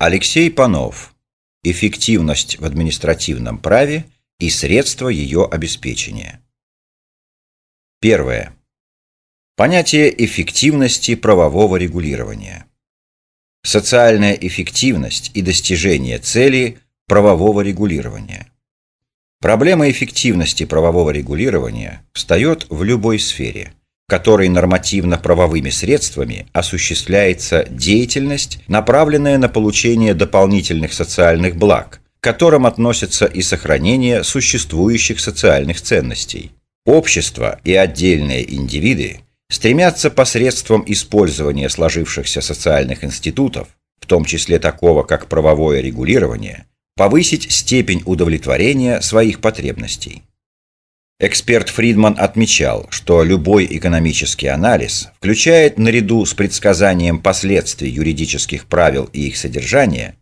Алексей Панов. Эффективность в административном праве и средства ее обеспечения. Первое. Понятие эффективности правового регулирования. Социальная эффективность и достижение цели правового регулирования. Проблема эффективности правового регулирования встает в любой сфере – которой нормативно-правовыми средствами осуществляется деятельность, направленная на получение дополнительных социальных благ, к которым относятся и сохранение существующих социальных ценностей. Общество и отдельные индивиды стремятся посредством использования сложившихся социальных институтов, в том числе такого как правовое регулирование, повысить степень удовлетворения своих потребностей. Эксперт Фридман отмечал, что любой экономический анализ включает наряду с предсказанием последствий юридических правил и их содержания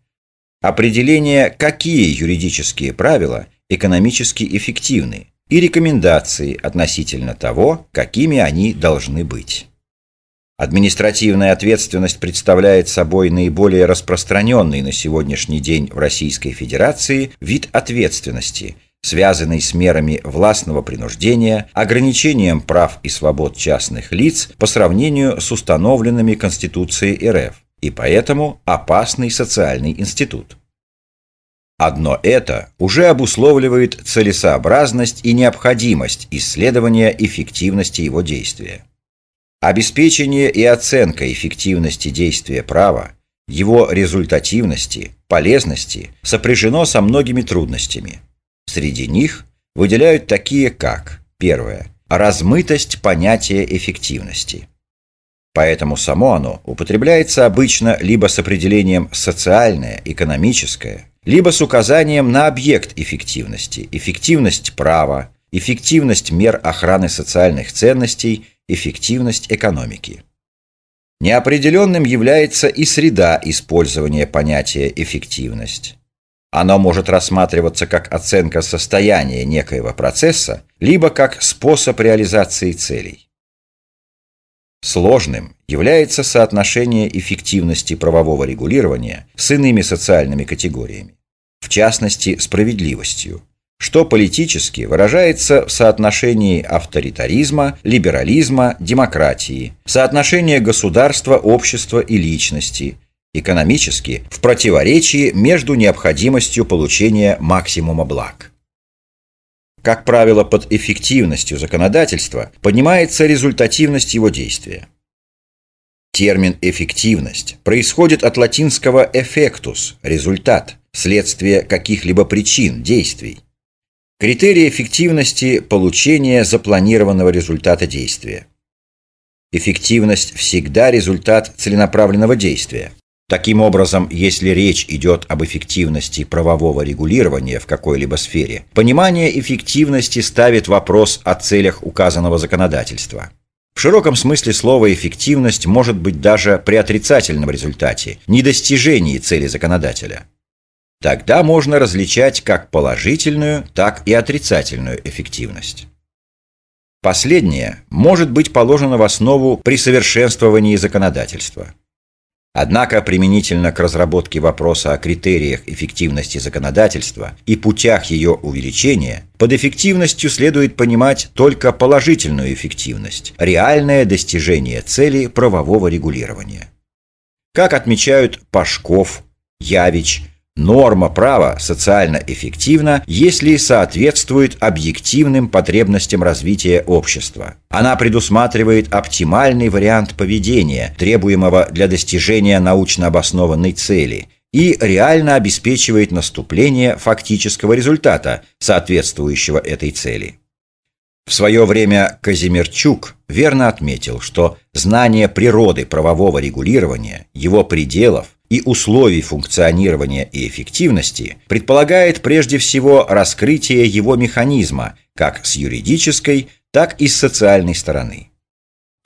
определение, какие юридические правила экономически эффективны, и рекомендации относительно того, какими они должны быть. Административная ответственность представляет собой наиболее распространенный на сегодняшний день в Российской Федерации вид ответственности – связанный с мерами властного принуждения, ограничением прав и свобод частных лиц по сравнению с установленными Конституцией РФ, и поэтому опасный социальный институт. Одно это уже обусловливает целесообразность и необходимость исследования эффективности его действия. Обеспечение и оценка эффективности действия права, его результативности, полезности сопряжено со многими трудностями – Среди них выделяют такие как первое – размытость понятия эффективности. Поэтому само оно употребляется обычно либо с определением «социальное», «экономическое», либо с указанием на объект эффективности, эффективность права, эффективность мер охраны социальных ценностей, эффективность экономики. Неопределенным является и среда использования понятия «эффективность». Оно может рассматриваться как оценка состояния некоего процесса, либо как способ реализации целей. Сложным является соотношение эффективности правового регулирования с иными социальными категориями, в частности, справедливостью, что политически выражается в соотношении авторитаризма, либерализма, демократии, соотношения государства, общества и личности – экономически в противоречии между необходимостью получения максимума благ. Как правило, под эффективностью законодательства понимается результативность его действия. Термин «эффективность» происходит от латинского «effectus» – результат, следствие каких-либо причин, действий. Критерий эффективности – получение запланированного результата действия. Эффективность всегда результат целенаправленного действия. Таким образом, если речь идет об эффективности правового регулирования в какой-либо сфере, понимание эффективности ставит вопрос о целях указанного законодательства. В широком смысле слова «эффективность» может быть даже при отрицательном результате, недостижении цели законодателя. Тогда можно различать как положительную, так и отрицательную эффективность. Последнее может быть положено в основу при совершенствовании законодательства – Однако применительно к разработке вопроса о критериях эффективности законодательства и путях ее увеличения, под эффективностью следует понимать только положительную эффективность, реальное достижение цели правового регулирования. Как отмечают Пашков, Явич, Норма права социально эффективна, если соответствует объективным потребностям развития общества. Она предусматривает оптимальный вариант поведения, требуемого для достижения научно обоснованной цели, и реально обеспечивает наступление фактического результата, соответствующего этой цели. В свое время Казимирчук верно отметил, что знание природы правового регулирования, его пределов, и условий функционирования и эффективности предполагает прежде всего раскрытие его механизма как с юридической, так и с социальной стороны.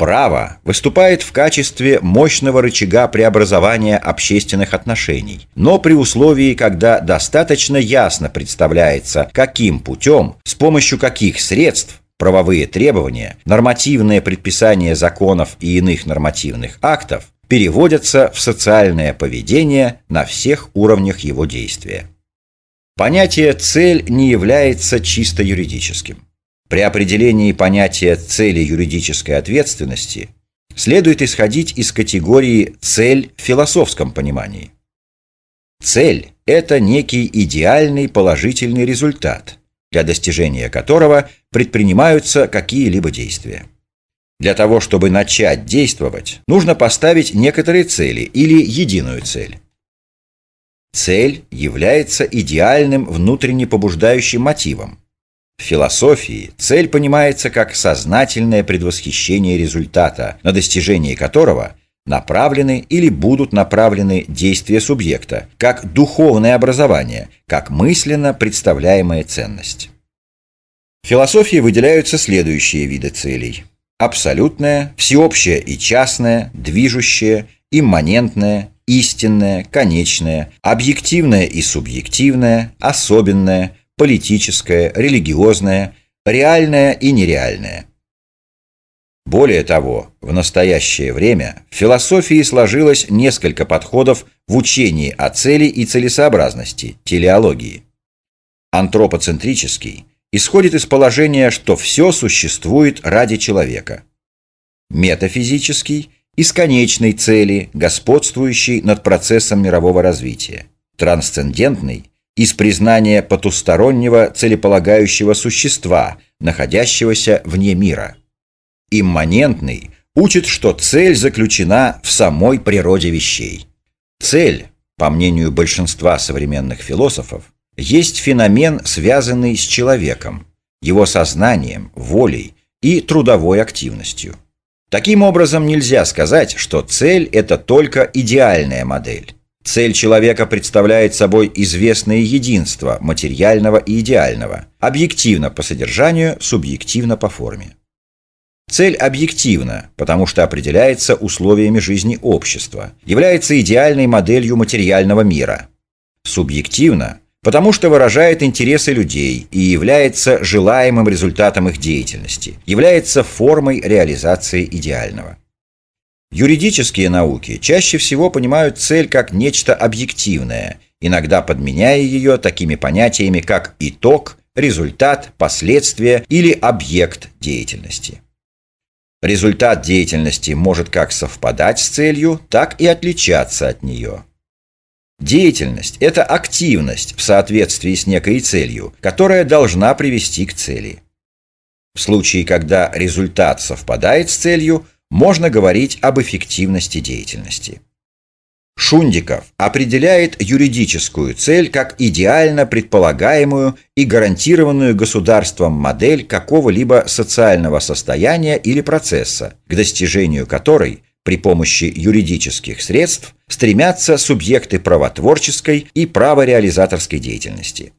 Право выступает в качестве мощного рычага преобразования общественных отношений, но при условии, когда достаточно ясно представляется, каким путем, с помощью каких средств правовые требования, нормативные предписания законов и иных нормативных актов переводятся в социальное поведение на всех уровнях его действия. Понятие «цель» не является чисто юридическим. При определении понятия цели юридической ответственности следует исходить из категории «цель» в философском понимании. Цель – это некий идеальный положительный результат, для достижения которого предпринимаются какие-либо действия. Для того, чтобы начать действовать, нужно поставить некоторые цели или единую цель. Цель является идеальным внутренне побуждающим мотивом. В философии цель понимается как сознательное предвосхищение результата, на достижение которого направлены или будут направлены действия субъекта, как духовное образование, как мысленно представляемая ценность. В философии выделяются следующие виды целей. Абсолютное, всеобщее и частное, движущее, имманентное, истинное, конечное, объективное и субъективное, особенное, политическое, религиозное, реальное и нереальное. Более того, в настоящее время в философии сложилось несколько подходов в учении о цели и целесообразности, телеологии. Антропоцентрический исходит из положения, что все существует ради человека. Метафизический – из конечной цели, господствующей над процессом мирового развития. Трансцендентный из признания потустороннего целеполагающего существа, находящегося вне мира. Имманентный учит, что цель заключена в самой природе вещей. Цель, по мнению большинства современных философов, есть феномен, связанный с человеком, его сознанием, волей и трудовой активностью. Таким образом, нельзя сказать, что цель – это только идеальная модель. Цель человека представляет собой известное единство материального и идеального, объективно по содержанию, субъективно по форме. Цель объективна, потому что определяется условиями жизни общества, является идеальной моделью материального мира. Субъективно, потому что выражает интересы людей и является желаемым результатом их деятельности, является формой реализации идеального. Юридические науки чаще всего понимают цель как нечто объективное, иногда подменяя ее такими понятиями, как итог, результат, последствия или объект деятельности. Результат деятельности может как совпадать с целью, так и отличаться от нее. Деятельность – это активность в соответствии с некой целью, которая должна привести к цели. В случае, когда результат совпадает с целью – можно говорить об эффективности деятельности. Шундиков определяет юридическую цель как идеально предполагаемую и гарантированную государством модель какого-либо социального состояния или процесса, к достижению которой при помощи юридических средств стремятся субъекты правотворческой и правореализаторской деятельности.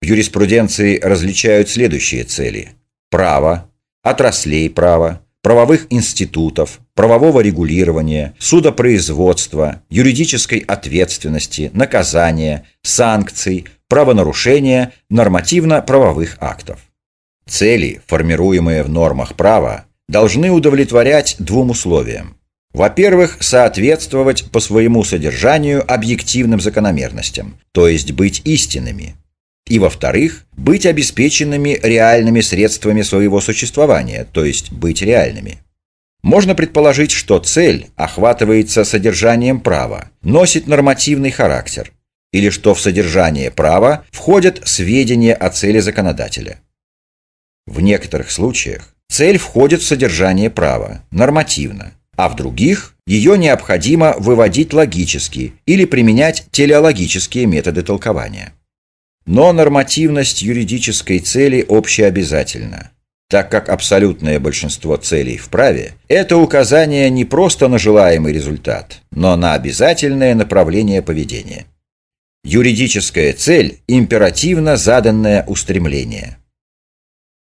В юриспруденции различают следующие цели – право, отраслей права, правовых институтов, правового регулирования, судопроизводства, юридической ответственности, наказания, санкций, правонарушения, нормативно-правовых актов. Цели, формируемые в нормах права, должны удовлетворять двум условиям. Во-первых, соответствовать по своему содержанию объективным закономерностям, то есть быть истинными – и, во-вторых, быть обеспеченными реальными средствами своего существования, то есть быть реальными. Можно предположить, что цель охватывается содержанием права, носит нормативный характер, или что в содержание права входят сведения о цели законодателя. В некоторых случаях цель входит в содержание права, нормативно, а в других ее необходимо выводить логически или применять телеологические методы толкования. Но нормативность юридической цели общеобязательна, так как абсолютное большинство целей в праве – это указание не просто на желаемый результат, но на обязательное направление поведения. Юридическая цель – императивно заданное устремление.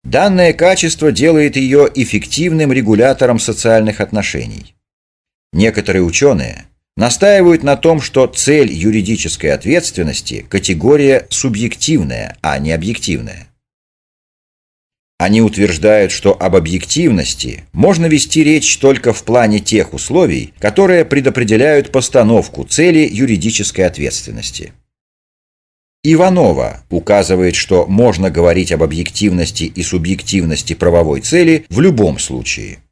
Данное качество делает ее эффективным регулятором социальных отношений. Некоторые ученые – настаивают на том, что цель юридической ответственности – категория субъективная, а не объективная. Они утверждают, что об объективности можно вести речь только в плане тех условий, которые предопределяют постановку цели юридической ответственности. Иванова указывает, что можно говорить об объективности и субъективности правовой цели в любом случае –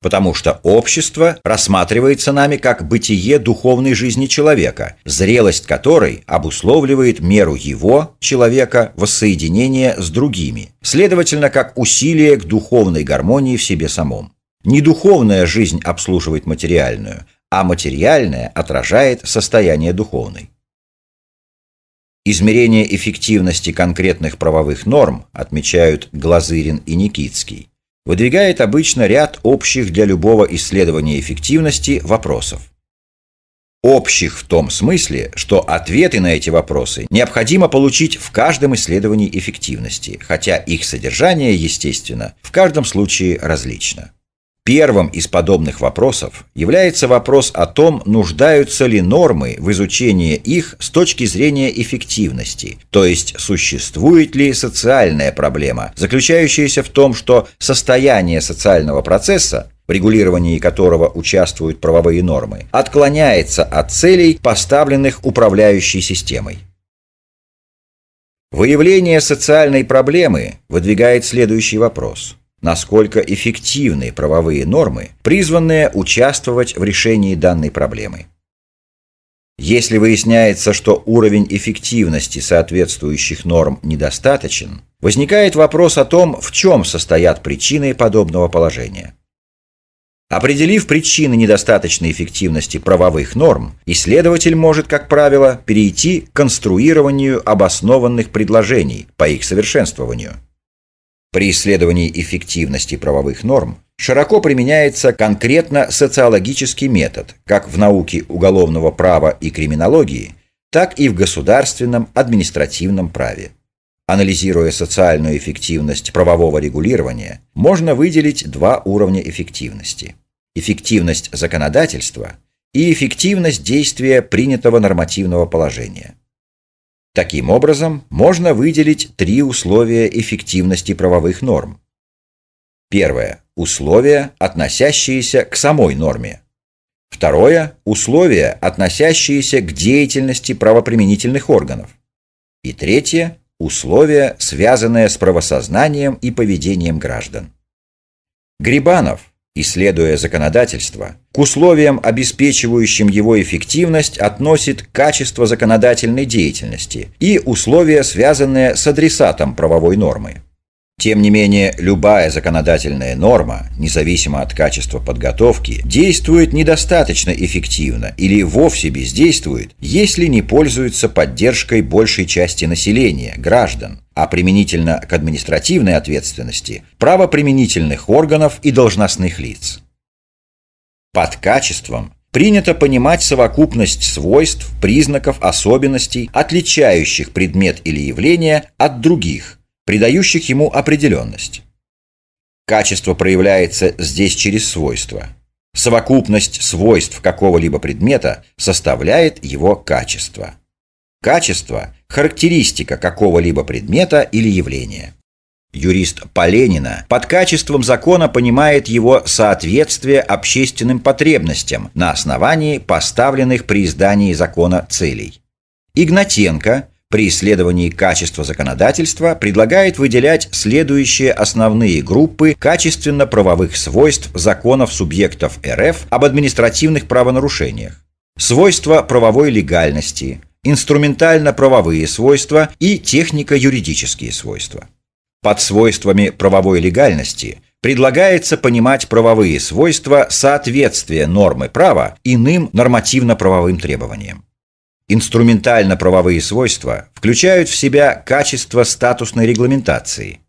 Потому что общество рассматривается нами как бытие духовной жизни человека, зрелость которой обусловливает меру его, человека, воссоединения с другими, следовательно, как усилие к духовной гармонии в себе самом. Не духовная жизнь обслуживает материальную, а материальная отражает состояние духовной. Измерение эффективности конкретных правовых норм отмечают Глазырин и Никитский выдвигает обычно ряд общих для любого исследования эффективности вопросов. Общих в том смысле, что ответы на эти вопросы необходимо получить в каждом исследовании эффективности, хотя их содержание, естественно, в каждом случае различно. Первым из подобных вопросов является вопрос о том, нуждаются ли нормы в изучении их с точки зрения эффективности, то есть существует ли социальная проблема, заключающаяся в том, что состояние социального процесса в регулировании которого участвуют правовые нормы, отклоняется от целей, поставленных управляющей системой. Выявление социальной проблемы выдвигает следующий вопрос насколько эффективны правовые нормы, призванные участвовать в решении данной проблемы. Если выясняется, что уровень эффективности соответствующих норм недостаточен, возникает вопрос о том, в чем состоят причины подобного положения. Определив причины недостаточной эффективности правовых норм, исследователь может, как правило, перейти к конструированию обоснованных предложений по их совершенствованию – при исследовании эффективности правовых норм широко применяется конкретно социологический метод, как в науке уголовного права и криминологии, так и в государственном административном праве. Анализируя социальную эффективность правового регулирования, можно выделить два уровня эффективности. Эффективность законодательства и эффективность действия принятого нормативного положения. Таким образом, можно выделить три условия эффективности правовых норм. Первое – условия, относящиеся к самой норме. Второе – условия, относящиеся к деятельности правоприменительных органов. И третье – условия, связанные с правосознанием и поведением граждан. Грибанов исследуя законодательство, к условиям, обеспечивающим его эффективность, относит качество законодательной деятельности и условия, связанные с адресатом правовой нормы. Тем не менее, любая законодательная норма, независимо от качества подготовки, действует недостаточно эффективно или вовсе бездействует, если не пользуется поддержкой большей части населения, граждан, а применительно к административной ответственности – правоприменительных органов и должностных лиц. Под качеством принято понимать совокупность свойств, признаков, особенностей, отличающих предмет или явление от других, придающих ему определенность. Качество проявляется здесь через свойства. Совокупность свойств какого-либо предмета составляет его качество. Качество – характеристика какого-либо предмета или явления. Юрист Поленина под качеством закона понимает его соответствие общественным потребностям на основании поставленных при издании закона целей. Игнатенко при исследовании качества законодательства предлагает выделять следующие основные группы качественно-правовых свойств законов субъектов РФ об административных правонарушениях. Свойства правовой легальности, инструментально-правовые свойства и технико-юридические свойства. Под свойствами правовой легальности предлагается понимать правовые свойства соответствия нормы права иным нормативно-правовым требованиям. Инструментально-правовые свойства включают в себя качество статусной регламентации,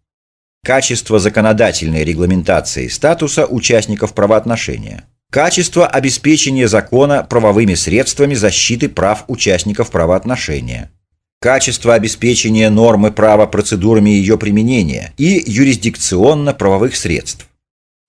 качество законодательной регламентации статуса участников правоотношения, качество обеспечения закона правовыми средствами защиты прав участников правоотношения, качество обеспечения нормы права процедурами ее применения и юрисдикционно-правовых средств,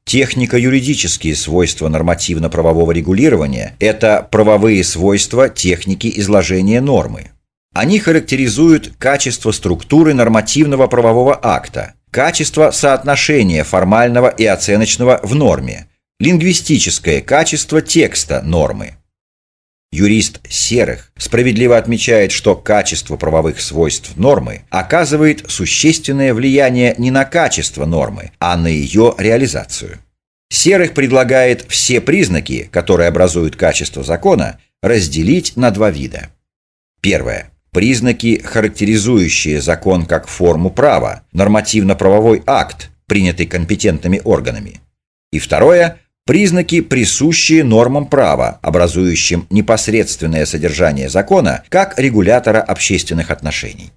Технико-юридические свойства нормативно-правового регулирования – это правовые свойства техники изложения нормы. Они характеризуют качество структуры нормативного правового акта, качество соотношения формального и оценочного в норме, лингвистическое качество текста нормы. Юрист Серых справедливо отмечает, что качество правовых свойств нормы оказывает существенное влияние не на качество нормы, а на ее реализацию. Серых предлагает все признаки, которые образуют качество закона, разделить на два вида. Первое. Признаки, характеризующие закон как форму права, нормативно-правовой акт, принятый компетентными органами. И второе – признаки, присущие нормам права, образующим непосредственное содержание закона как регулятора общественных отношений.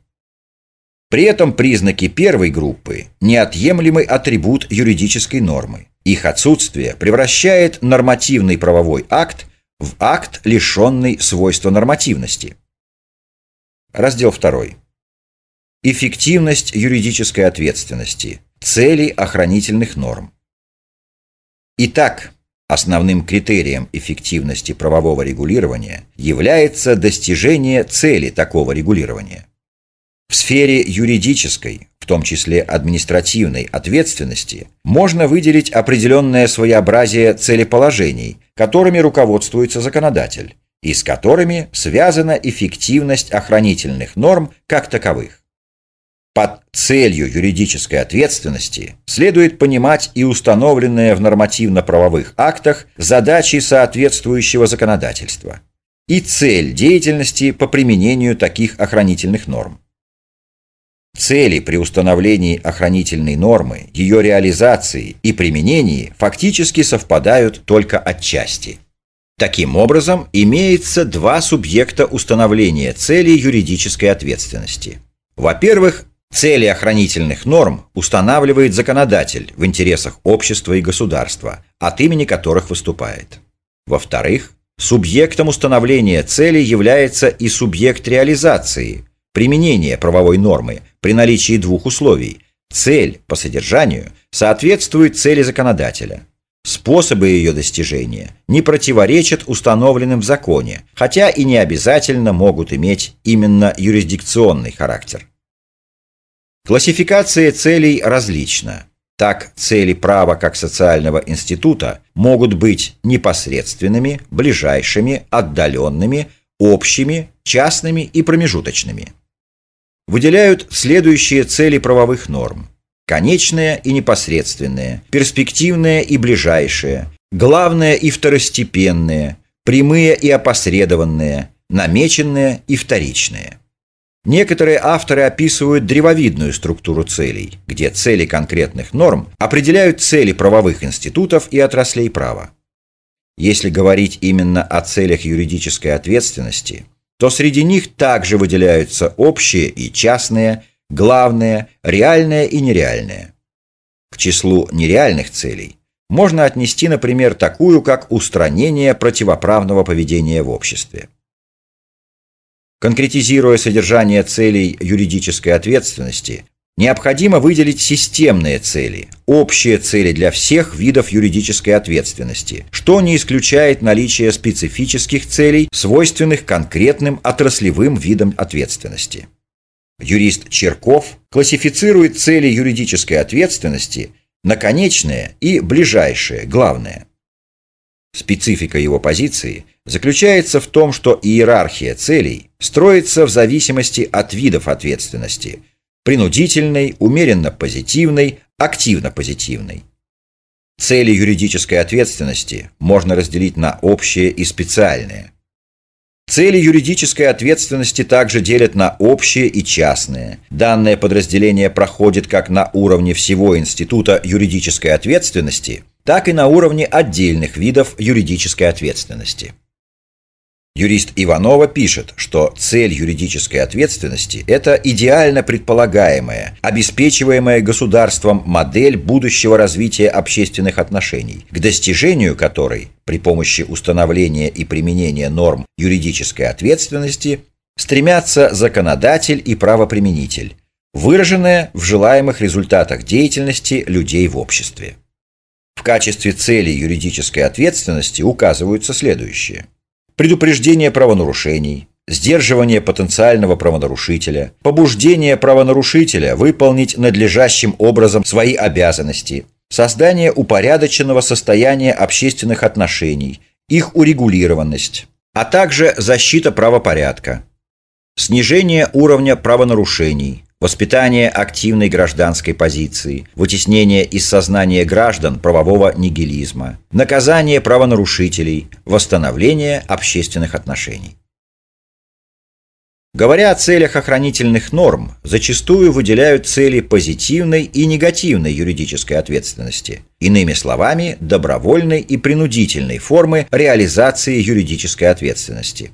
При этом признаки первой группы – неотъемлемый атрибут юридической нормы. Их отсутствие превращает нормативный правовой акт в акт, лишенный свойства нормативности. Раздел 2. Эффективность юридической ответственности. Цели охранительных норм. Итак, основным критерием эффективности правового регулирования является достижение цели такого регулирования. В сфере юридической, в том числе административной ответственности, можно выделить определенное своеобразие целеположений, которыми руководствуется законодатель, и с которыми связана эффективность охранительных норм как таковых. Под целью юридической ответственности следует понимать и установленные в нормативно-правовых актах задачи соответствующего законодательства и цель деятельности по применению таких охранительных норм. Цели при установлении охранительной нормы, ее реализации и применении фактически совпадают только отчасти. Таким образом, имеется два субъекта установления целей юридической ответственности. Во-первых, цели охранительных норм устанавливает законодатель в интересах общества и государства, от имени которых выступает. Во-вторых, субъектом установления целей является и субъект реализации, применения правовой нормы – при наличии двух условий. Цель по содержанию соответствует цели законодателя. Способы ее достижения не противоречат установленным в законе, хотя и не обязательно могут иметь именно юрисдикционный характер. Классификация целей различна. Так, цели права как социального института могут быть непосредственными, ближайшими, отдаленными, общими, частными и промежуточными выделяют следующие цели правовых норм. Конечное и непосредственное, перспективное и ближайшее, главное и второстепенное, прямые и опосредованные, намеченные и вторичные. Некоторые авторы описывают древовидную структуру целей, где цели конкретных норм определяют цели правовых институтов и отраслей права. Если говорить именно о целях юридической ответственности, то среди них также выделяются общие и частные, главные, реальные и нереальные. К числу нереальных целей можно отнести, например, такую, как устранение противоправного поведения в обществе. Конкретизируя содержание целей юридической ответственности, Необходимо выделить системные цели, общие цели для всех видов юридической ответственности, что не исключает наличие специфических целей, свойственных конкретным отраслевым видам ответственности. Юрист Черков классифицирует цели юридической ответственности на конечные и ближайшие, главные. Специфика его позиции заключается в том, что иерархия целей строится в зависимости от видов ответственности – принудительной, умеренно позитивной, активно позитивной. Цели юридической ответственности можно разделить на общие и специальные. Цели юридической ответственности также делят на общие и частные. Данное подразделение проходит как на уровне всего Института юридической ответственности, так и на уровне отдельных видов юридической ответственности. Юрист Иванова пишет, что цель юридической ответственности – это идеально предполагаемая, обеспечиваемая государством модель будущего развития общественных отношений, к достижению которой при помощи установления и применения норм юридической ответственности стремятся законодатель и правоприменитель, выраженное в желаемых результатах деятельности людей в обществе. В качестве цели юридической ответственности указываются следующие – предупреждение правонарушений, сдерживание потенциального правонарушителя, побуждение правонарушителя выполнить надлежащим образом свои обязанности, создание упорядоченного состояния общественных отношений, их урегулированность, а также защита правопорядка, снижение уровня правонарушений, воспитание активной гражданской позиции, вытеснение из сознания граждан правового нигилизма, наказание правонарушителей, восстановление общественных отношений. Говоря о целях охранительных норм, зачастую выделяют цели позитивной и негативной юридической ответственности, иными словами, добровольной и принудительной формы реализации юридической ответственности.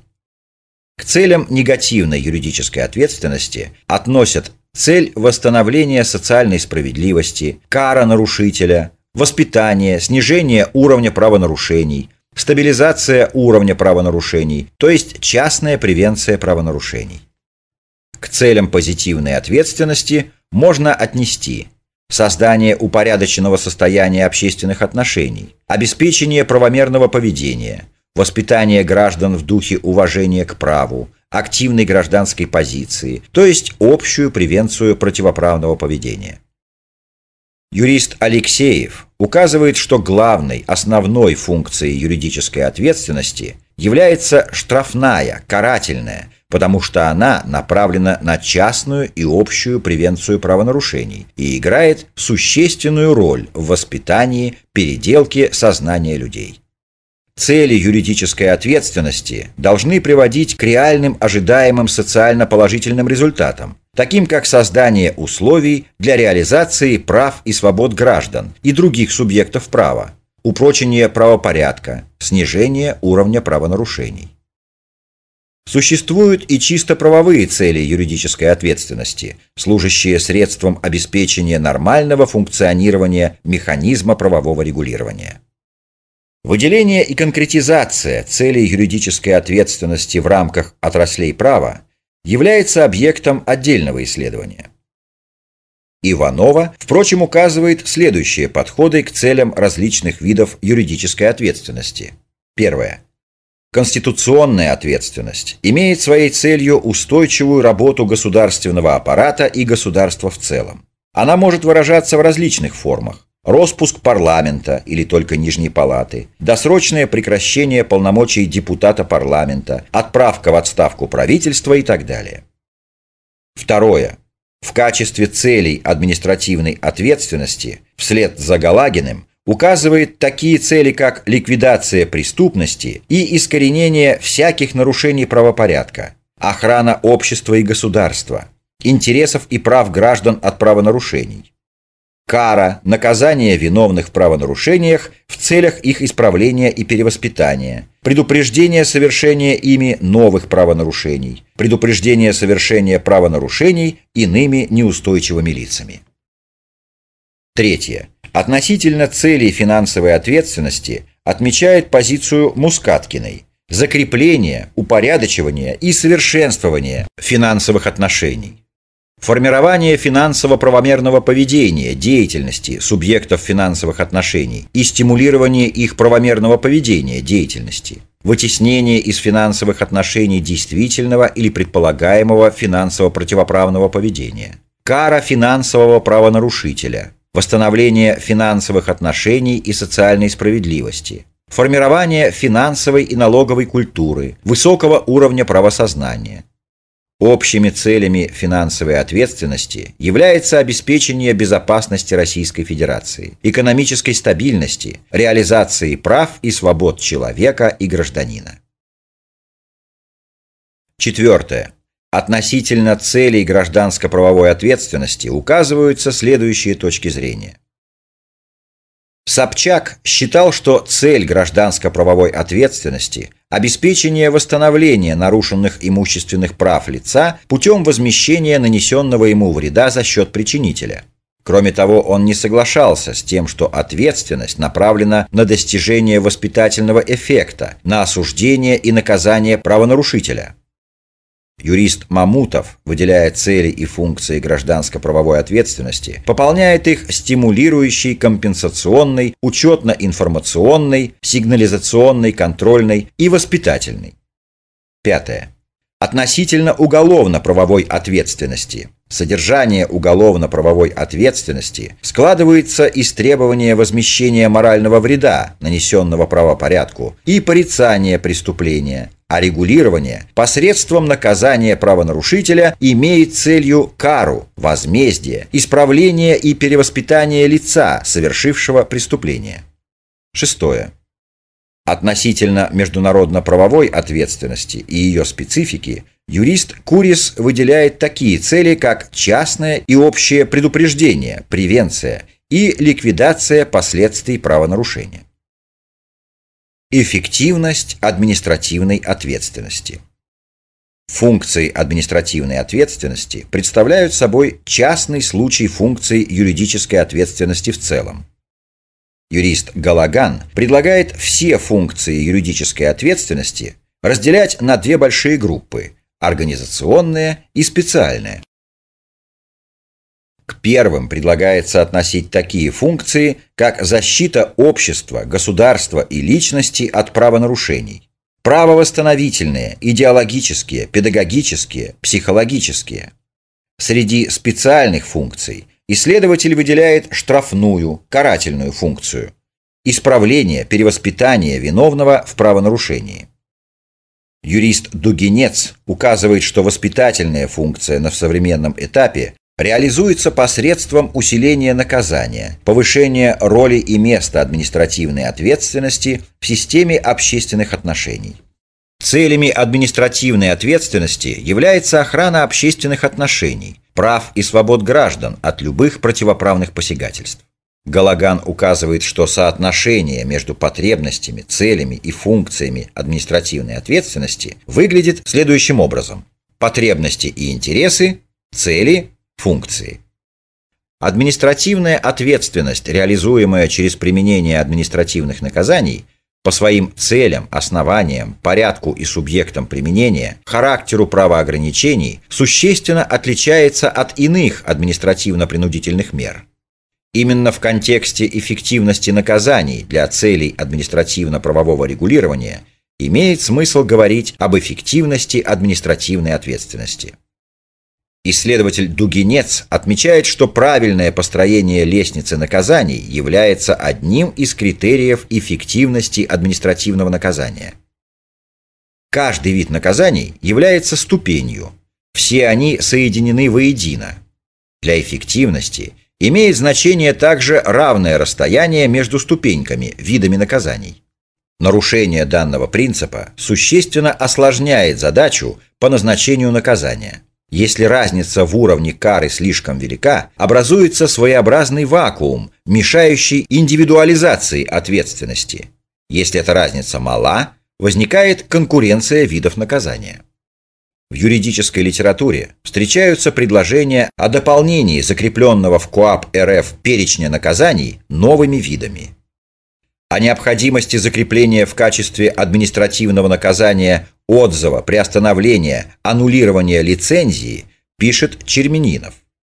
К целям негативной юридической ответственности относят цель восстановления социальной справедливости, кара нарушителя, воспитание, снижение уровня правонарушений – стабилизация уровня правонарушений, то есть частная превенция правонарушений. К целям позитивной ответственности можно отнести создание упорядоченного состояния общественных отношений, обеспечение правомерного поведения, воспитание граждан в духе уважения к праву, активной гражданской позиции, то есть общую превенцию противоправного поведения. Юрист Алексеев указывает, что главной, основной функцией юридической ответственности является штрафная, карательная, потому что она направлена на частную и общую превенцию правонарушений и играет существенную роль в воспитании, переделке сознания людей. Цели юридической ответственности должны приводить к реальным ожидаемым социально положительным результатам, таким как создание условий для реализации прав и свобод граждан и других субъектов права, упрочение правопорядка, снижение уровня правонарушений. Существуют и чисто правовые цели юридической ответственности, служащие средством обеспечения нормального функционирования механизма правового регулирования. Выделение и конкретизация целей юридической ответственности в рамках отраслей права является объектом отдельного исследования. Иванова, впрочем, указывает следующие подходы к целям различных видов юридической ответственности. Первое. Конституционная ответственность имеет своей целью устойчивую работу государственного аппарата и государства в целом. Она может выражаться в различных формах Роспуск парламента или только Нижней палаты, досрочное прекращение полномочий депутата парламента, отправка в отставку правительства и так далее. Второе. В качестве целей административной ответственности вслед за Галагиным указывает такие цели, как ликвидация преступности и искоренение всяких нарушений правопорядка, охрана общества и государства, интересов и прав граждан от правонарушений, кара, наказание виновных в правонарушениях в целях их исправления и перевоспитания, предупреждение совершения ими новых правонарушений, предупреждение совершения правонарушений иными неустойчивыми лицами. Третье. Относительно целей финансовой ответственности отмечает позицию Мускаткиной – закрепление, упорядочивание и совершенствование финансовых отношений. Формирование финансово-правомерного поведения, деятельности субъектов финансовых отношений и стимулирование их правомерного поведения, деятельности. Вытеснение из финансовых отношений действительного или предполагаемого финансово-противоправного поведения. Кара финансового правонарушителя. Восстановление финансовых отношений и социальной справедливости. Формирование финансовой и налоговой культуры, высокого уровня правосознания Общими целями финансовой ответственности является обеспечение безопасности Российской Федерации, экономической стабильности, реализации прав и свобод человека и гражданина. Четвертое. Относительно целей гражданско-правовой ответственности указываются следующие точки зрения. Собчак считал, что цель гражданско-правовой ответственности – обеспечение восстановления нарушенных имущественных прав лица путем возмещения нанесенного ему вреда за счет причинителя. Кроме того, он не соглашался с тем, что ответственность направлена на достижение воспитательного эффекта, на осуждение и наказание правонарушителя – Юрист Мамутов, выделяя цели и функции гражданско-правовой ответственности, пополняет их стимулирующей, компенсационной, учетно-информационной, сигнализационной, контрольной и воспитательной. Пятое. Относительно уголовно-правовой ответственности. Содержание уголовно-правовой ответственности складывается из требования возмещения морального вреда, нанесенного правопорядку, и порицания преступления, а регулирование посредством наказания правонарушителя имеет целью кару, возмездие, исправление и перевоспитание лица, совершившего преступление. Шестое. Относительно международно-правовой ответственности и ее специфики, юрист Курис выделяет такие цели, как частное и общее предупреждение, превенция и ликвидация последствий правонарушения. Эффективность административной ответственности. Функции административной ответственности представляют собой частный случай функций юридической ответственности в целом. Юрист Галаган предлагает все функции юридической ответственности разделять на две большие группы – организационные и специальные. К первым предлагается относить такие функции, как защита общества, государства и личности от правонарушений, правовосстановительные, идеологические, педагогические, психологические. Среди специальных функций Исследователь выделяет штрафную, карательную функцию – исправление, перевоспитание виновного в правонарушении. Юрист Дугинец указывает, что воспитательная функция на современном этапе реализуется посредством усиления наказания, повышения роли и места административной ответственности в системе общественных отношений. Целями административной ответственности является охрана общественных отношений, прав и свобод граждан от любых противоправных посягательств. Галаган указывает, что соотношение между потребностями, целями и функциями административной ответственности выглядит следующим образом. Потребности и интересы, цели, функции. Административная ответственность, реализуемая через применение административных наказаний – по своим целям, основаниям, порядку и субъектам применения, характеру правоограничений существенно отличается от иных административно-принудительных мер. Именно в контексте эффективности наказаний для целей административно-правового регулирования имеет смысл говорить об эффективности административной ответственности. Исследователь Дугинец отмечает, что правильное построение лестницы наказаний является одним из критериев эффективности административного наказания. Каждый вид наказаний является ступенью. Все они соединены воедино. Для эффективности имеет значение также равное расстояние между ступеньками, видами наказаний. Нарушение данного принципа существенно осложняет задачу по назначению наказания – если разница в уровне кары слишком велика, образуется своеобразный вакуум, мешающий индивидуализации ответственности. Если эта разница мала, возникает конкуренция видов наказания. В юридической литературе встречаются предложения о дополнении закрепленного в КОАП РФ перечня наказаний новыми видами. О необходимости закрепления в качестве административного наказания отзыва, приостановления, аннулирования лицензии пишет Черменинов.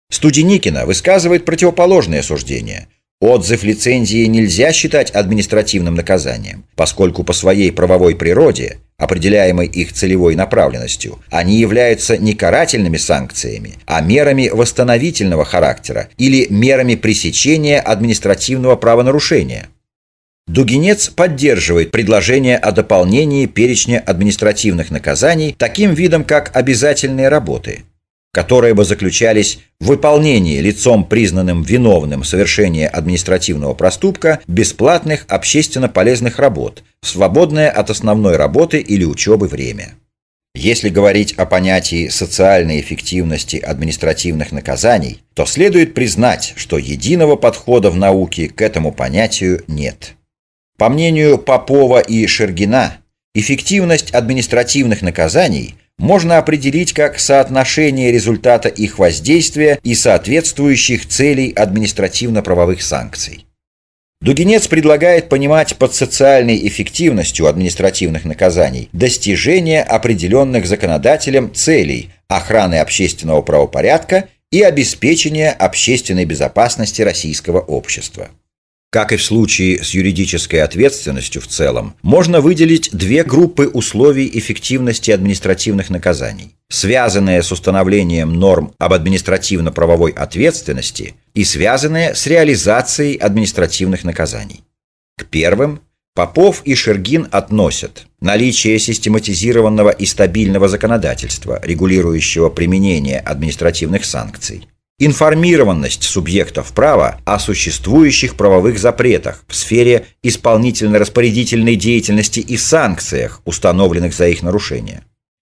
Студеникина высказывает противоположное суждение. Отзыв лицензии нельзя считать административным наказанием, поскольку по своей правовой природе, определяемой их целевой направленностью, они являются не карательными санкциями, а мерами восстановительного характера или мерами пресечения административного правонарушения. Дугинец поддерживает предложение о дополнении перечня административных наказаний таким видом, как обязательные работы, которые бы заключались в выполнении лицом, признанным виновным совершения административного проступка, бесплатных общественно полезных работ, свободное от основной работы или учебы время. Если говорить о понятии социальной эффективности административных наказаний, то следует признать, что единого подхода в науке к этому понятию нет. По мнению Попова и Шергина, эффективность административных наказаний можно определить как соотношение результата их воздействия и соответствующих целей административно-правовых санкций. Дугинец предлагает понимать под социальной эффективностью административных наказаний достижение определенных законодателем целей охраны общественного правопорядка и обеспечения общественной безопасности российского общества. Как и в случае с юридической ответственностью в целом, можно выделить две группы условий эффективности административных наказаний, связанные с установлением норм об административно-правовой ответственности и связанные с реализацией административных наказаний. К первым Попов и Шергин относят наличие систематизированного и стабильного законодательства, регулирующего применение административных санкций, информированность субъектов права о существующих правовых запретах в сфере исполнительно-распорядительной деятельности и санкциях, установленных за их нарушение.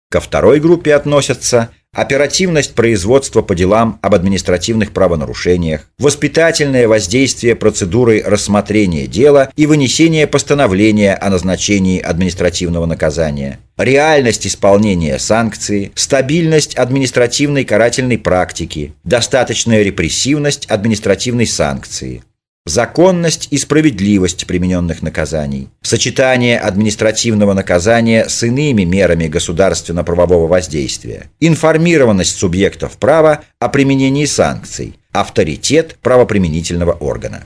Ко второй группе относятся оперативность производства по делам об административных правонарушениях, воспитательное воздействие процедуры рассмотрения дела и вынесения постановления о назначении административного наказания, реальность исполнения санкции, стабильность административной карательной практики, достаточная репрессивность административной санкции, законность и справедливость примененных наказаний, сочетание административного наказания с иными мерами государственно-правового воздействия, информированность субъектов права о применении санкций, авторитет правоприменительного органа.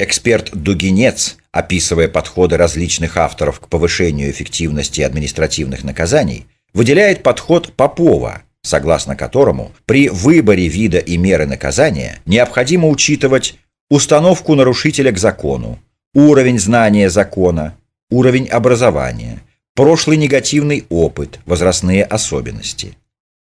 Эксперт Дугинец, описывая подходы различных авторов к повышению эффективности административных наказаний, выделяет подход Попова, согласно которому при выборе вида и меры наказания необходимо учитывать установку нарушителя к закону, уровень знания закона, уровень образования, прошлый негативный опыт, возрастные особенности.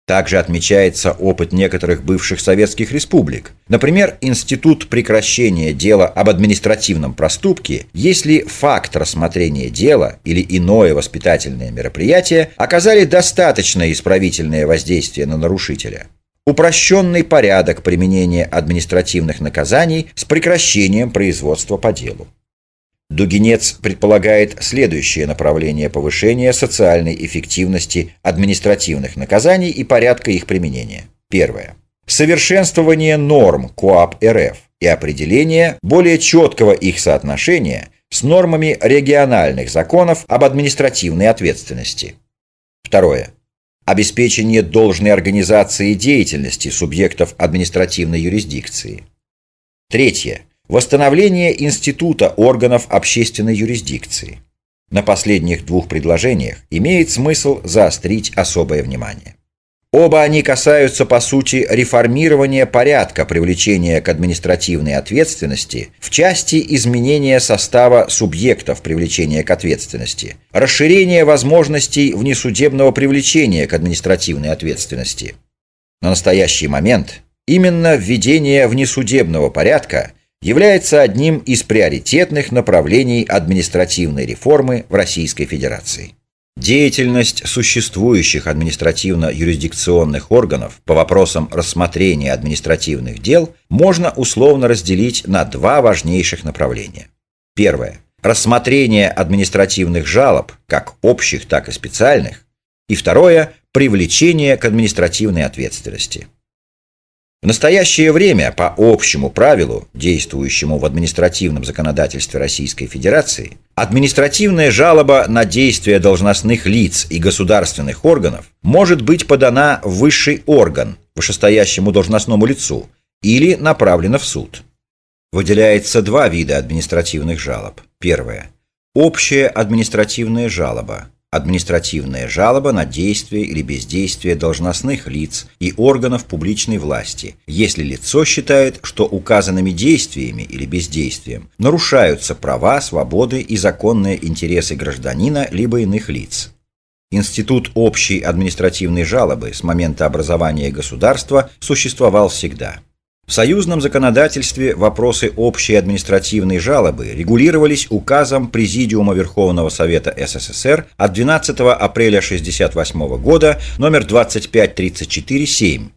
Также отмечается опыт некоторых бывших советских республик. Например, институт прекращения дела об административном проступке, если факт рассмотрения дела или иное воспитательное мероприятие оказали достаточное исправительное воздействие на нарушителя – упрощенный порядок применения административных наказаний с прекращением производства по делу. Дугинец предполагает следующее направление повышения социальной эффективности административных наказаний и порядка их применения. Первое. Совершенствование норм КОАП РФ и определение более четкого их соотношения с нормами региональных законов об административной ответственности. Второе обеспечение должной организации деятельности субъектов административной юрисдикции. Третье. Восстановление института органов общественной юрисдикции. На последних двух предложениях имеет смысл заострить особое внимание. Оба они касаются, по сути, реформирования порядка привлечения к административной ответственности в части изменения состава субъектов привлечения к ответственности, расширения возможностей внесудебного привлечения к административной ответственности. На настоящий момент именно введение внесудебного порядка является одним из приоритетных направлений административной реформы в Российской Федерации. Деятельность существующих административно-юрисдикционных органов по вопросам рассмотрения административных дел можно условно разделить на два важнейших направления. Первое. Рассмотрение административных жалоб, как общих, так и специальных. И второе. Привлечение к административной ответственности. В настоящее время по общему правилу, действующему в административном законодательстве Российской Федерации, административная жалоба на действия должностных лиц и государственных органов может быть подана в высший орган, вышестоящему должностному лицу, или направлена в суд. Выделяется два вида административных жалоб. Первое. Общая административная жалоба, административная жалоба на действие или бездействие должностных лиц и органов публичной власти, если лицо считает, что указанными действиями или бездействием нарушаются права, свободы и законные интересы гражданина либо иных лиц. Институт общей административной жалобы с момента образования государства существовал всегда – в союзном законодательстве вопросы общей административной жалобы регулировались указом Президиума Верховного Совета СССР от 12 апреля 1968 года номер 2534-7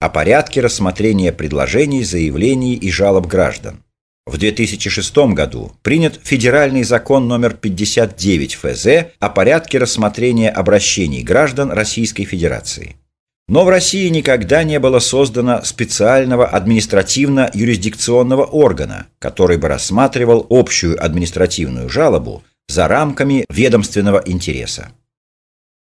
о порядке рассмотрения предложений, заявлений и жалоб граждан. В 2006 году принят федеральный закон номер 59 ФЗ о порядке рассмотрения обращений граждан Российской Федерации. Но в России никогда не было создано специального административно-юрисдикционного органа, который бы рассматривал общую административную жалобу за рамками ведомственного интереса.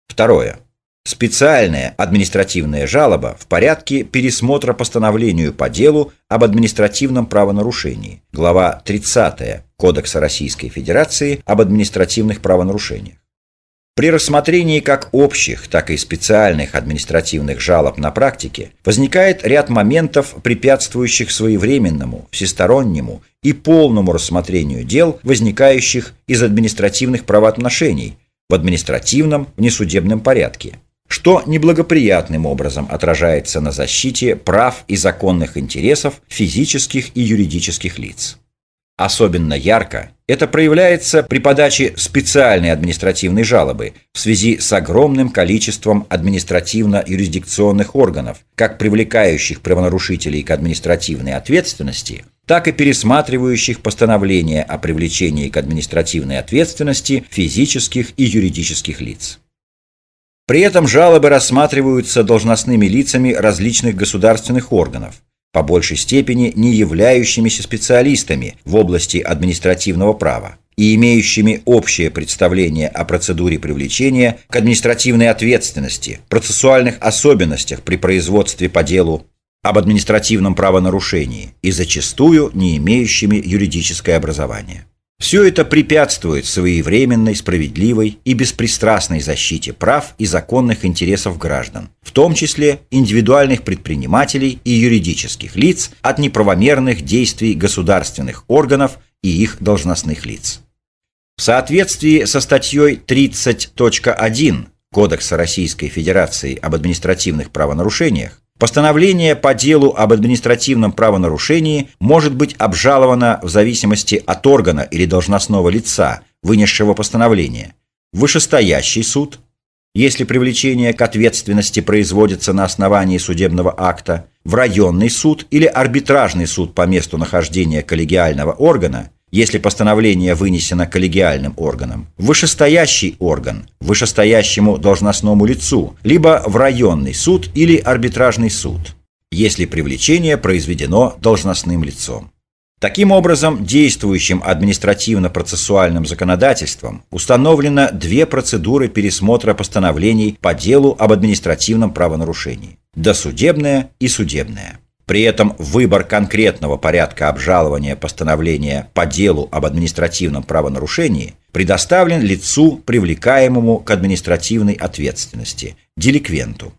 Второе. специальная административная жалоба в порядке пересмотра постановлению по делу об административном правонарушении, глава 30 Кодекса Российской Федерации об административных правонарушениях. При рассмотрении как общих, так и специальных административных жалоб на практике возникает ряд моментов, препятствующих своевременному, всестороннему и полному рассмотрению дел, возникающих из административных правоотношений в административном внесудебном порядке, что неблагоприятным образом отражается на защите прав и законных интересов физических и юридических лиц. Особенно ярко это проявляется при подаче специальной административной жалобы в связи с огромным количеством административно-юрисдикционных органов, как привлекающих правонарушителей к административной ответственности, так и пересматривающих постановления о привлечении к административной ответственности физических и юридических лиц. При этом жалобы рассматриваются должностными лицами различных государственных органов, по большей степени не являющимися специалистами в области административного права и имеющими общее представление о процедуре привлечения к административной ответственности, процессуальных особенностях при производстве по делу об административном правонарушении и зачастую не имеющими юридическое образование. Все это препятствует своевременной, справедливой и беспристрастной защите прав и законных интересов граждан, в том числе индивидуальных предпринимателей и юридических лиц от неправомерных действий государственных органов и их должностных лиц. В соответствии со статьей 30.1 Кодекса Российской Федерации об административных правонарушениях Постановление по делу об административном правонарушении может быть обжаловано в зависимости от органа или должностного лица, вынесшего постановление, вышестоящий суд, если привлечение к ответственности производится на основании судебного акта, в районный суд или арбитражный суд по месту нахождения коллегиального органа, если постановление вынесено коллегиальным органом, вышестоящий орган, вышестоящему должностному лицу, либо в районный суд или арбитражный суд, если привлечение произведено должностным лицом. Таким образом, действующим административно-процессуальным законодательством установлено две процедуры пересмотра постановлений по делу об административном правонарушении – досудебная и судебная. При этом выбор конкретного порядка обжалования постановления по делу об административном правонарушении предоставлен лицу, привлекаемому к административной ответственности, деликвенту.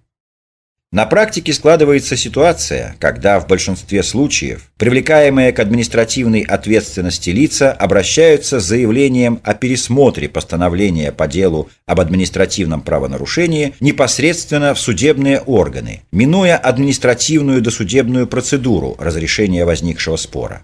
На практике складывается ситуация, когда в большинстве случаев привлекаемые к административной ответственности лица обращаются с заявлением о пересмотре постановления по делу об административном правонарушении непосредственно в судебные органы, минуя административную досудебную процедуру разрешения возникшего спора.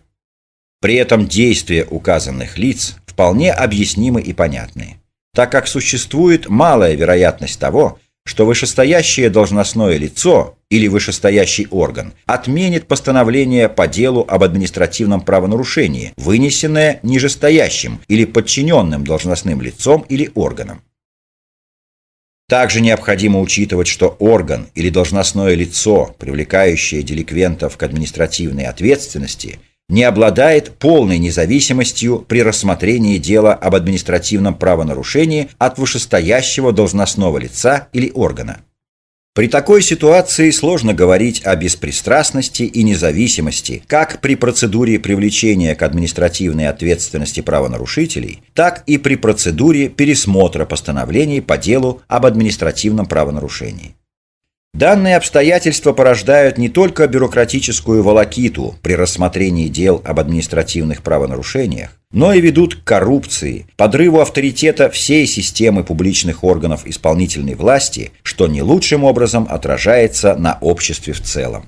При этом действия указанных лиц вполне объяснимы и понятны, так как существует малая вероятность того, что вышестоящее должностное лицо или вышестоящий орган отменит постановление по делу об административном правонарушении, вынесенное нижестоящим или подчиненным должностным лицом или органом. Также необходимо учитывать, что орган или должностное лицо, привлекающее деликвентов к административной ответственности, не обладает полной независимостью при рассмотрении дела об административном правонарушении от вышестоящего должностного лица или органа. При такой ситуации сложно говорить о беспристрастности и независимости как при процедуре привлечения к административной ответственности правонарушителей, так и при процедуре пересмотра постановлений по делу об административном правонарушении. Данные обстоятельства порождают не только бюрократическую волокиту при рассмотрении дел об административных правонарушениях, но и ведут к коррупции, подрыву авторитета всей системы публичных органов исполнительной власти, что не лучшим образом отражается на обществе в целом.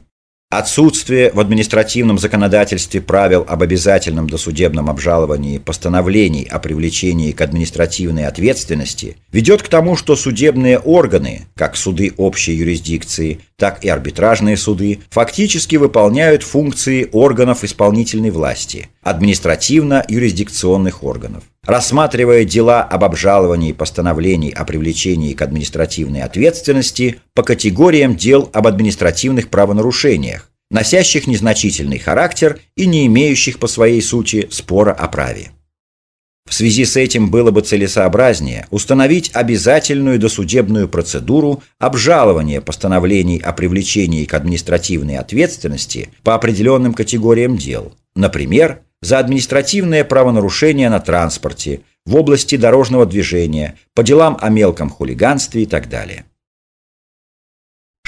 Отсутствие в административном законодательстве правил об обязательном досудебном обжаловании постановлений о привлечении к административной ответственности ведет к тому, что судебные органы, как суды общей юрисдикции, так и арбитражные суды, фактически выполняют функции органов исполнительной власти, административно-юрисдикционных органов. Рассматривая дела об обжаловании постановлений о привлечении к административной ответственности по категориям дел об административных правонарушениях, носящих незначительный характер и не имеющих по своей сути спора о праве. В связи с этим было бы целесообразнее установить обязательную досудебную процедуру обжалования постановлений о привлечении к административной ответственности по определенным категориям дел, например, за административное правонарушение на транспорте, в области дорожного движения, по делам о мелком хулиганстве и так далее.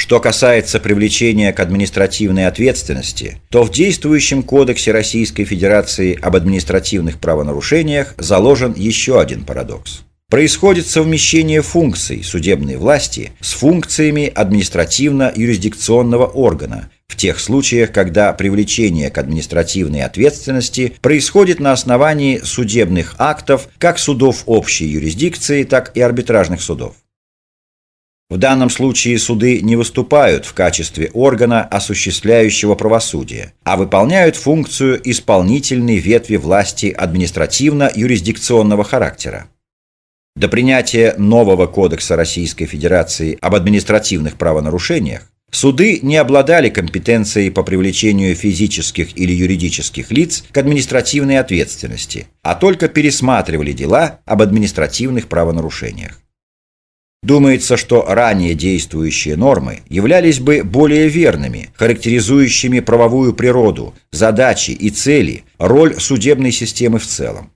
Что касается привлечения к административной ответственности, то в действующем Кодексе Российской Федерации об административных правонарушениях заложен еще один парадокс. Происходит совмещение функций судебной власти с функциями административно-юрисдикционного органа в тех случаях, когда привлечение к административной ответственности происходит на основании судебных актов как судов общей юрисдикции, так и арбитражных судов. В данном случае суды не выступают в качестве органа, осуществляющего правосудие, а выполняют функцию исполнительной ветви власти административно-юрисдикционного характера. До принятия нового Кодекса Российской Федерации об административных правонарушениях суды не обладали компетенцией по привлечению физических или юридических лиц к административной ответственности, а только пересматривали дела об административных правонарушениях. Думается, что ранее действующие нормы являлись бы более верными, характеризующими правовую природу, задачи и цели, роль судебной системы в целом.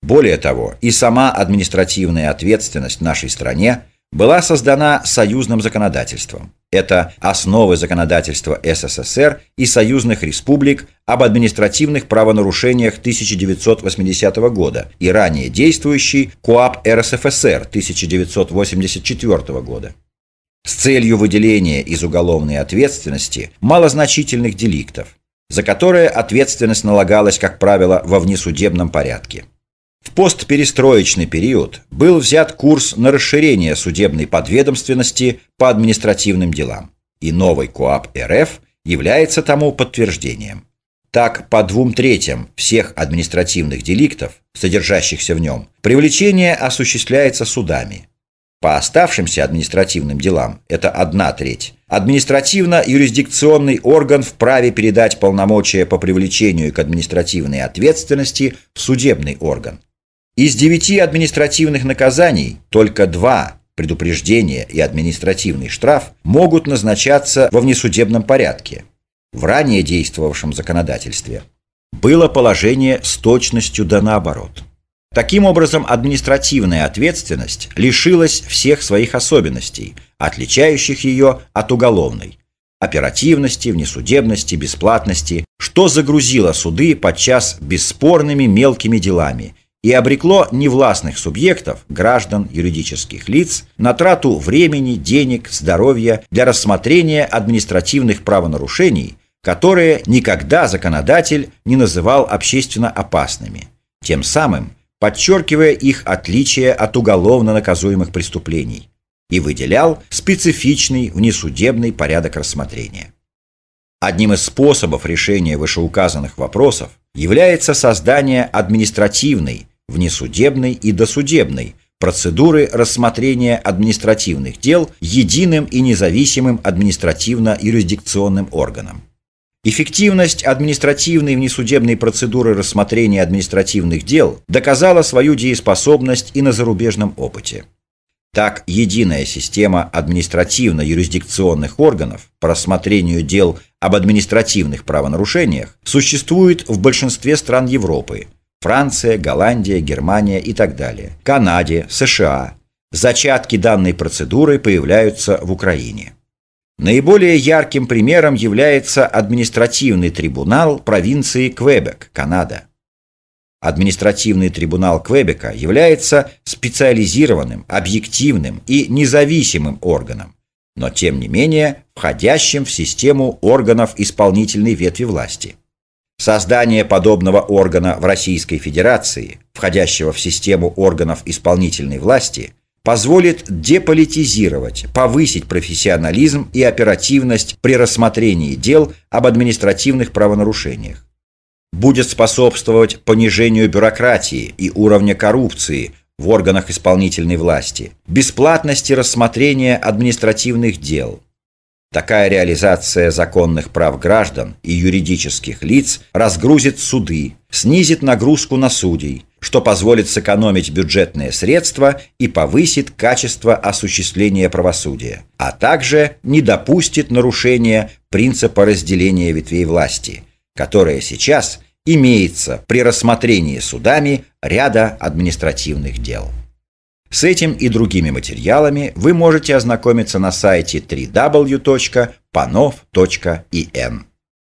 Более того, и сама административная ответственность в нашей стране была создана союзным законодательством. Это основы законодательства СССР и союзных республик об административных правонарушениях 1980 года и ранее действующий КОАП РСФСР 1984 года с целью выделения из уголовной ответственности малозначительных деликтов, за которые ответственность налагалась, как правило, во внесудебном порядке. В постперестроечный период был взят курс на расширение судебной подведомственности по административным делам, и новый КОАП РФ является тому подтверждением. Так, по двум третьим всех административных деликтов, содержащихся в нем, привлечение осуществляется судами. По оставшимся административным делам, это одна треть, административно-юрисдикционный орган вправе передать полномочия по привлечению к административной ответственности в судебный орган. Из девяти административных наказаний только два предупреждение и административный штраф могут назначаться во внесудебном порядке. В ранее действовавшем законодательстве было положение с точностью да наоборот. Таким образом, административная ответственность лишилась всех своих особенностей, отличающих ее от уголовной – оперативности, внесудебности, бесплатности, что загрузило суды подчас бесспорными мелкими делами – и обрекло невластных субъектов, граждан, юридических лиц, на трату времени, денег, здоровья для рассмотрения административных правонарушений, которые никогда законодатель не называл общественно опасными, тем самым подчеркивая их отличие от уголовно наказуемых преступлений и выделял специфичный внесудебный порядок рассмотрения. Одним из способов решения вышеуказанных вопросов является создание административной, внесудебной и досудебной процедуры рассмотрения административных дел единым и независимым административно-юрисдикционным органом. Эффективность административной внесудебной процедуры рассмотрения административных дел доказала свою дееспособность и на зарубежном опыте. Так, единая система административно-юрисдикционных органов по рассмотрению дел об административных правонарушениях существует в большинстве стран Европы – Франция, Голландия, Германия и так далее, Канаде, США. Зачатки данной процедуры появляются в Украине. Наиболее ярким примером является административный трибунал провинции Квебек, Канада. Административный трибунал Квебека является специализированным, объективным и независимым органом, но тем не менее входящим в систему органов исполнительной ветви власти – Создание подобного органа в Российской Федерации, входящего в систему органов исполнительной власти, позволит деполитизировать, повысить профессионализм и оперативность при рассмотрении дел об административных правонарушениях. Будет способствовать понижению бюрократии и уровня коррупции в органах исполнительной власти, бесплатности рассмотрения административных дел – Такая реализация законных прав граждан и юридических лиц разгрузит суды, снизит нагрузку на судей, что позволит сэкономить бюджетные средства и повысит качество осуществления правосудия, а также не допустит нарушения принципа разделения ветвей власти, которое сейчас имеется при рассмотрении судами ряда административных дел. С этим и другими материалами вы можете ознакомиться на сайте www.panov.in.